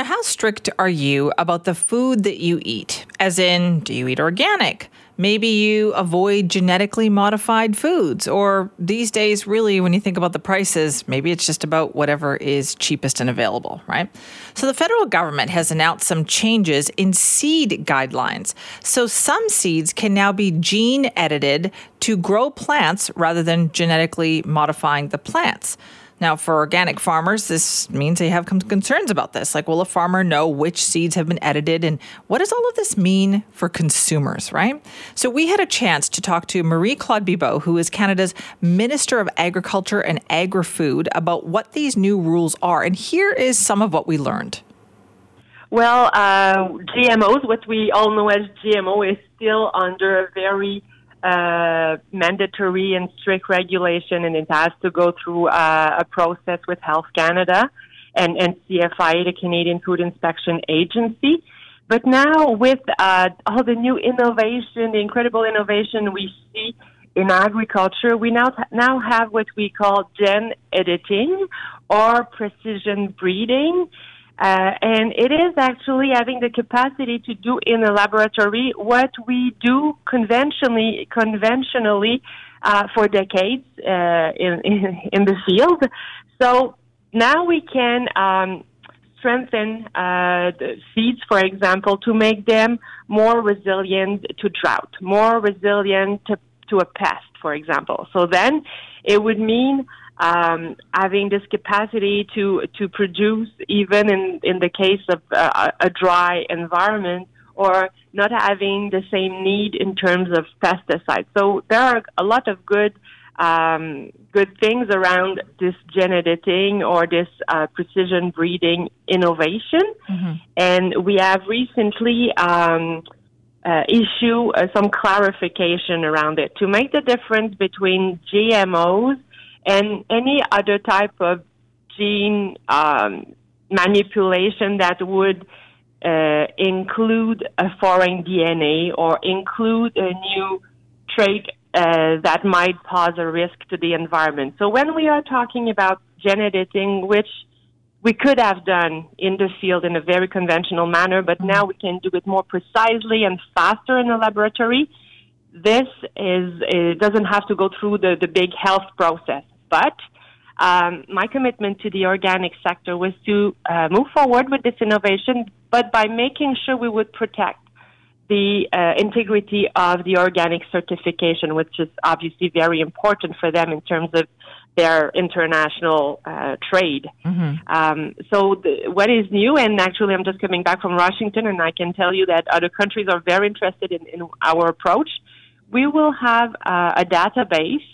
Now, how strict are you about the food that you eat? As in, do you eat organic? Maybe you avoid genetically modified foods, or these days, really, when you think about the prices, maybe it's just about whatever is cheapest and available, right? So, the federal government has announced some changes in seed guidelines. So, some seeds can now be gene edited to grow plants rather than genetically modifying the plants. Now, for organic farmers, this means they have concerns about this. Like, will a farmer know which seeds have been edited? And what does all of this mean for consumers, right? So, we had a chance to talk to Marie Claude Bibeau, who is Canada's Minister of Agriculture and Agri Food, about what these new rules are. And here is some of what we learned. Well, uh, GMOs, what we all know as GMO, is still under a very uh, mandatory and strict regulation, and it has to go through uh, a process with Health Canada and, and CFIA, the Canadian Food Inspection Agency. But now, with uh, all the new innovation, the incredible innovation we see in agriculture, we now now have what we call gen editing or precision breeding. Uh, and it is actually having the capacity to do in a laboratory what we do conventionally, conventionally uh, for decades uh, in, in, in the field. So now we can um, strengthen uh, the seeds, for example, to make them more resilient to drought, more resilient to, to a pest, for example. So then it would mean um, having this capacity to to produce even in in the case of uh, a dry environment or not having the same need in terms of pesticides. So there are a lot of good um, good things around this gene editing or this uh, precision breeding innovation, mm-hmm. and we have recently. Um, uh, issue uh, some clarification around it to make the difference between GMOs and any other type of gene um, manipulation that would uh, include a foreign DNA or include a new trait uh, that might pose a risk to the environment. So when we are talking about gene editing, which we could have done in the field in a very conventional manner, but now we can do it more precisely and faster in a laboratory. This is doesn't have to go through the, the big health process. But um, my commitment to the organic sector was to uh, move forward with this innovation, but by making sure we would protect the uh, integrity of the organic certification, which is obviously very important for them in terms of their international uh, trade. Mm-hmm. Um, so, the, what is new, and actually, I'm just coming back from Washington, and I can tell you that other countries are very interested in, in our approach. We will have uh, a database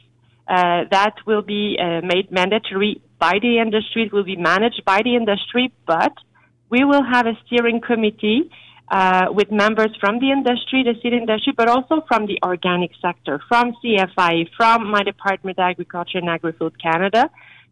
uh, that will be uh, made mandatory by the industry. It will be managed by the industry, but we will have a steering committee uh, with members from the industry, the seed industry, but also from the organic sector, from CFI, from my Department of Agriculture and Agri-Food Canada.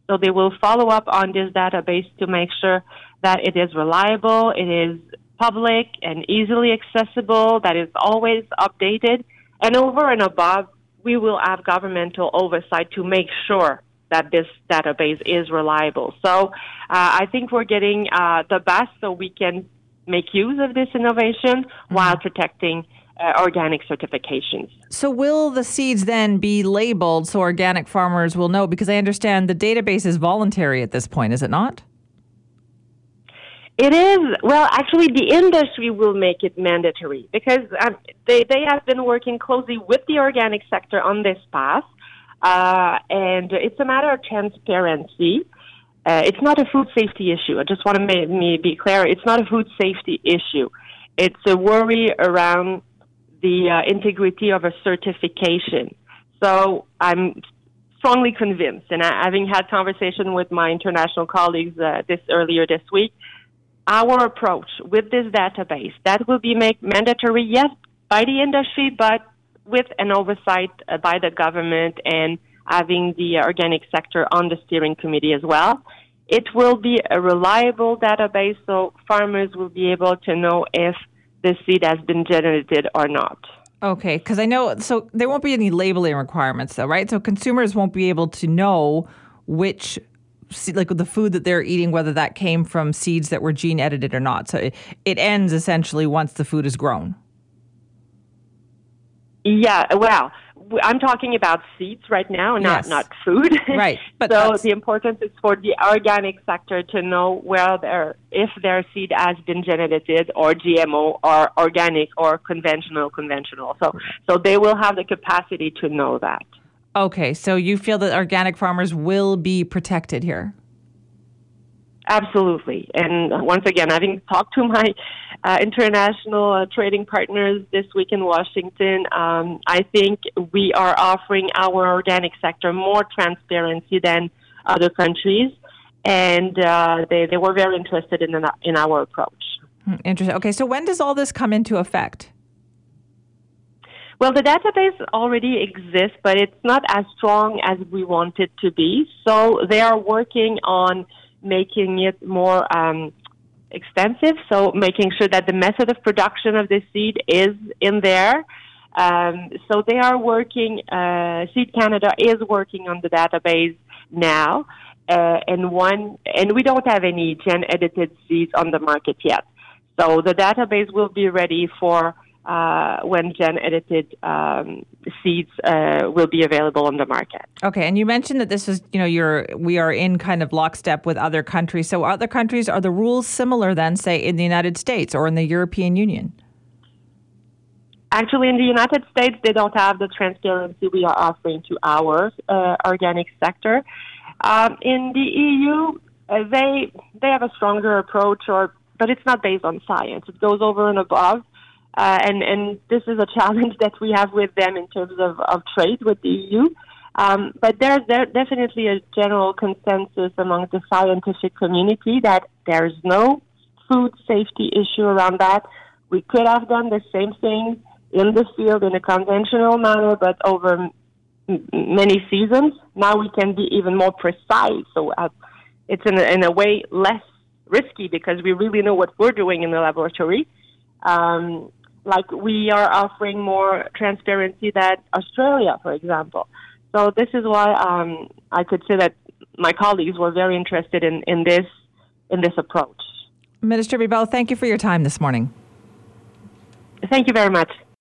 So they will follow up on this database to make sure that it is reliable, it is public and easily accessible, that is always updated. And over and above, we will have governmental oversight to make sure that this database is reliable. So uh, I think we're getting uh, the best so we can make use of this innovation mm-hmm. while protecting uh, organic certifications. So, will the seeds then be labeled so organic farmers will know? Because I understand the database is voluntary at this point, is it not? It is well. Actually, the industry will make it mandatory because um, they they have been working closely with the organic sector on this path, uh, and it's a matter of transparency. Uh, it's not a food safety issue. I just want to make me be clear. It's not a food safety issue. It's a worry around the uh, integrity of a certification. So I'm strongly convinced, and I, having had conversation with my international colleagues uh, this earlier this week, our approach with this database that will be made mandatory, yes, by the industry, but with an oversight uh, by the government and having the organic sector on the steering committee as well. It will be a reliable database, so farmers will be able to know if the seed has been generated or not. Okay, because I know, so there won't be any labeling requirements, though, right? So consumers won't be able to know which like the food that they're eating, whether that came from seeds that were gene edited or not. So it, it ends essentially once the food is grown. Yeah, well, I'm talking about seeds right now, not Yes. not food. Right, but so that's- the importance is for the organic sector to know where their if their seed has been gene edited or GMO or organic or conventional conventional. So so they will have the capacity to know that. Okay, so you feel that organic farmers will be protected here. Absolutely. And once again, having talked to my uh, international uh, trading partners this week in Washington, um, I think we are offering our organic sector more transparency than other countries. And uh, they, they were very interested in, in our approach. Hmm, Interesting. Okay, so when does all this come into effect? Well, the database already exists, but it's not as strong as we want it to be. So they are working on making it more um, extensive. So making sure that the method of production of the seed is in there. Um, so they are working. Uh, Seed Canada is working on the database now, uh, and one and we don't have any gen edited seeds on the market yet. So the database will be ready for uh, when gen edited um, seeds uh, will be available on the market. Okay, and you mentioned that this is, you know, you're we are in kind of lockstep with other countries. So other countries are the rules similar than say in the United States or in the European Union? Actually, in the United States, they don't have the transparency we are offering to our uh, organic sector. Um, in the EU, uh, they they have a stronger approach, or but it's not based on science. It goes over and above, uh, and and this is a challenge that we have with them in terms of, of trade with the EU. Um, but there's there definitely a general consensus among the scientific community that there's no food safety issue around that. We could have done the same thing in the field in a conventional manner, but over m- many seasons. Now we can be even more precise. So uh, it's in a, in a way less risky because we really know what we're doing in the laboratory. Um, like we are offering more transparency than Australia, for example. So this is why um, I could say that my colleagues were very interested in, in this in this approach. Minister Bibeau, thank you for your time this morning. Thank you very much.